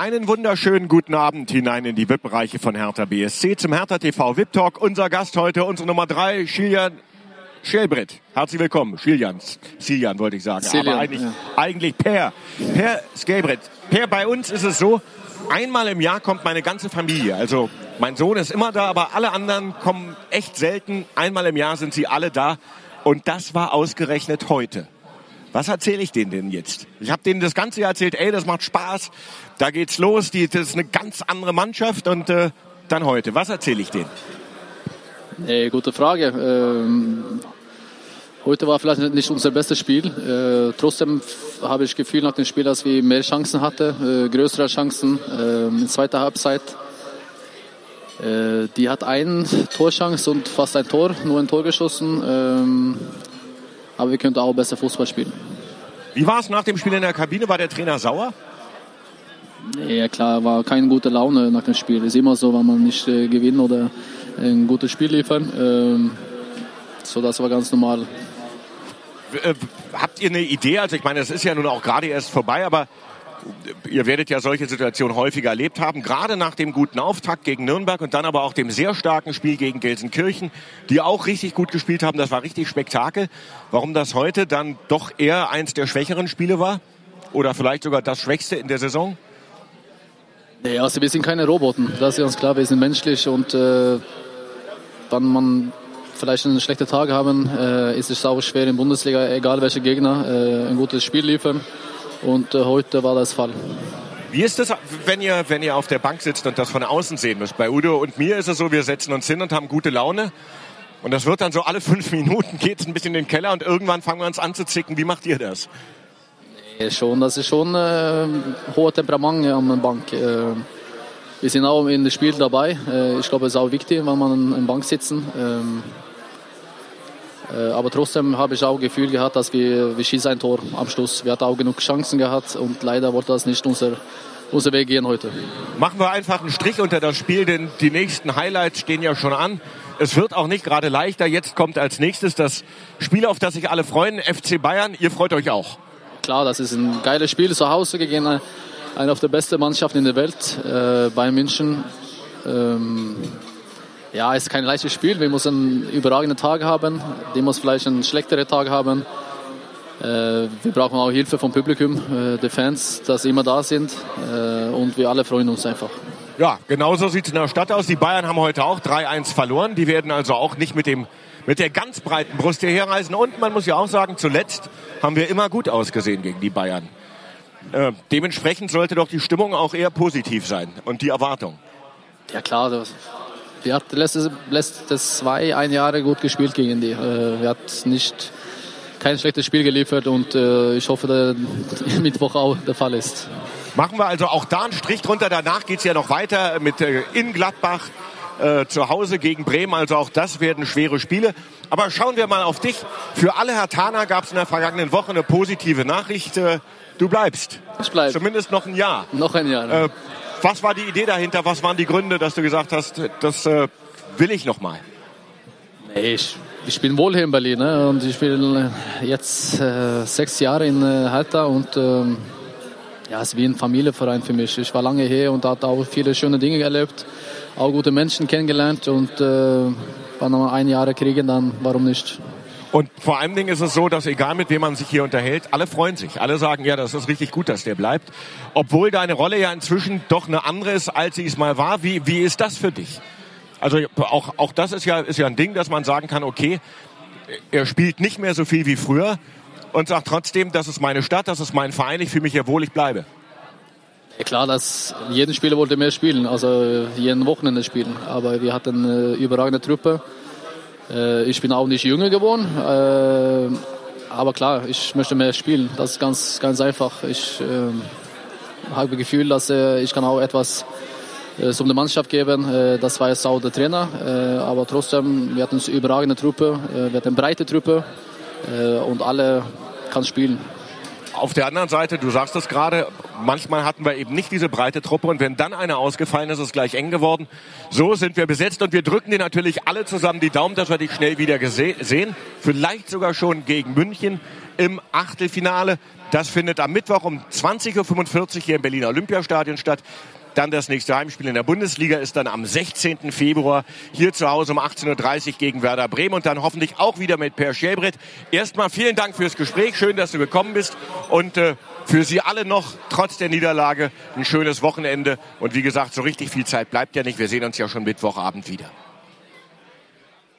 Einen wunderschönen guten Abend hinein in die VIP-Bereiche von Hertha BSC zum Hertha TV VIP Talk. Unser Gast heute, unsere Nummer drei, Schilian Schellbrett. Herzlich willkommen, Schilians. Silian wollte ich sagen, Silian, aber eigentlich, ja. eigentlich Per. Per Skelbrett. Per, bei uns ist es so, einmal im Jahr kommt meine ganze Familie. Also mein Sohn ist immer da, aber alle anderen kommen echt selten. Einmal im Jahr sind sie alle da. Und das war ausgerechnet heute. Was erzähle ich denen denn jetzt? Ich habe denen das ganze Jahr erzählt, ey, das macht Spaß, da geht's los, die, das ist eine ganz andere Mannschaft und äh, dann heute. Was erzähle ich denen? Äh, gute Frage. Ähm, heute war vielleicht nicht unser bestes Spiel. Äh, trotzdem habe ich Gefühl nach dem Spiel, dass wir mehr Chancen hatten, äh, größere Chancen äh, in zweiter Halbzeit. Äh, die hat einen Torchance und fast ein Tor, nur ein Tor geschossen. Ähm, aber wir könnten auch besser Fußball spielen. Wie war es nach dem Spiel in der Kabine? War der Trainer sauer? Ja klar, war keine gute Laune nach dem Spiel. Ist immer so, wenn man nicht äh, gewinnt oder ein gutes Spiel liefern. Ähm, so, das war ganz normal. Äh, habt ihr eine Idee? Also ich meine, es ist ja nun auch gerade erst vorbei, aber ihr werdet ja solche Situationen häufiger erlebt haben, gerade nach dem guten Auftakt gegen Nürnberg und dann aber auch dem sehr starken Spiel gegen Gelsenkirchen, die auch richtig gut gespielt haben. Das war richtig Spektakel. Warum das heute dann doch eher eins der schwächeren Spiele war? Oder vielleicht sogar das schwächste in der Saison? Nee, also wir sind keine Roboter, das ist ganz klar. Wir sind menschlich und äh, wenn man vielleicht einen schlechten Tag haben, äh, ist es auch schwer in der Bundesliga, egal welcher Gegner, äh, ein gutes Spiel liefern. Und äh, heute war das Fall. Wie ist das, wenn ihr, wenn ihr auf der Bank sitzt und das von außen sehen müsst? Bei Udo und mir ist es so, wir setzen uns hin und haben gute Laune. Und das wird dann so alle fünf Minuten geht es ein bisschen in den Keller und irgendwann fangen wir uns an zu zicken. Wie macht ihr das? Ja, schon, das ist schon äh, hohe Temperament an der Bank. Äh, wir sind auch in das Spiel dabei. Äh, ich glaube, es ist auch wichtig, wenn man an der Bank sitzen. Ähm, äh, aber trotzdem habe ich auch das Gefühl gehabt, dass wir, wir schießen ein Tor am Schluss. Wir hatten auch genug Chancen gehabt und leider wollte das nicht unser, unser Weg gehen heute. Machen wir einfach einen Strich unter das Spiel, denn die nächsten Highlights stehen ja schon an. Es wird auch nicht gerade leichter. Jetzt kommt als nächstes das Spiel, auf das sich alle freuen, FC Bayern. Ihr freut euch auch. Klar, das ist ein geiles Spiel zu Hause gegen eine, eine der besten Mannschaften in der Welt, äh, bei München. Ähm, ja, es ist kein leichtes Spiel. Wir müssen einen überragenden Tag haben. Die muss vielleicht einen schlechteren Tag haben. Äh, wir brauchen auch Hilfe vom Publikum, äh, der Fans, dass sie immer da sind. Äh, und wir alle freuen uns einfach. Ja, genauso sieht es in der Stadt aus. Die Bayern haben heute auch 3-1 verloren. Die werden also auch nicht mit, dem, mit der ganz breiten Brust hierher reisen. Und man muss ja auch sagen, zuletzt haben wir immer gut ausgesehen gegen die Bayern. Äh, dementsprechend sollte doch die Stimmung auch eher positiv sein und die Erwartung. Ja klar, das, wir hatten letztes, letztes zwei, ein Jahre gut gespielt gegen die. Äh, wir hatten nicht kein schlechtes Spiel geliefert und äh, ich hoffe, dass Mittwoch auch der Fall ist. Machen wir also auch da einen Strich drunter. Danach geht es ja noch weiter mit äh, in Gladbach äh, zu Hause gegen Bremen. Also auch das werden schwere Spiele. Aber schauen wir mal auf dich. Für alle Hertaner gab es in der vergangenen Woche eine positive Nachricht. Äh, du bleibst. Ich bleibe. Zumindest noch ein Jahr. Noch ein Jahr. Äh, was war die Idee dahinter? Was waren die Gründe, dass du gesagt hast, das äh, will ich noch mal? Nee, ich, ich bin wohl hier in Berlin ne? und ich bin jetzt äh, sechs Jahre in äh, Hertha und ähm, ja, es ist wie ein Familienverein für mich. Ich war lange hier und habe auch viele schöne Dinge erlebt, auch gute Menschen kennengelernt und äh, wenn wir ein Jahr kriegen, dann warum nicht? Und vor allen Dingen ist es so, dass egal mit wem man sich hier unterhält, alle freuen sich. Alle sagen, ja, das ist richtig gut, dass der bleibt. Obwohl deine Rolle ja inzwischen doch eine andere ist, als sie es mal war. Wie, wie ist das für dich? Also auch, auch das ist ja, ist ja ein Ding, dass man sagen kann, okay, er spielt nicht mehr so viel wie früher und sagt trotzdem, das ist meine Stadt, das ist mein Verein, ich fühle mich hier wohl, ich bleibe. Klar, dass jeden Spieler wollte mehr spielen, also jeden Wochenende spielen. Aber wir hatten eine überragende Truppe. Äh, Ich bin auch nicht jünger geworden, äh, aber klar, ich möchte mehr spielen. Das ist ganz, ganz einfach. Ich äh, habe das Gefühl, dass äh, ich kann auch etwas äh, zum der Mannschaft geben. Äh, Das war jetzt auch der Trainer, aber trotzdem, wir hatten eine überragende Truppe, wir hatten eine breite Truppe und alle kann spielen. Auf der anderen Seite, du sagst es gerade, manchmal hatten wir eben nicht diese breite Truppe und wenn dann einer ausgefallen ist, ist es gleich eng geworden. So sind wir besetzt und wir drücken dir natürlich alle zusammen die Daumen, dass wir dich schnell wieder sehen. Vielleicht sogar schon gegen München im Achtelfinale. Das findet am Mittwoch um 20.45 Uhr hier im Berliner Olympiastadion statt. Dann das nächste Heimspiel in der Bundesliga ist dann am 16. Februar hier zu Hause um 18.30 Uhr gegen Werder Bremen und dann hoffentlich auch wieder mit Per Schäbrett. Erstmal vielen Dank fürs Gespräch. Schön, dass du gekommen bist und äh, für Sie alle noch trotz der Niederlage ein schönes Wochenende. Und wie gesagt, so richtig viel Zeit bleibt ja nicht. Wir sehen uns ja schon Mittwochabend wieder.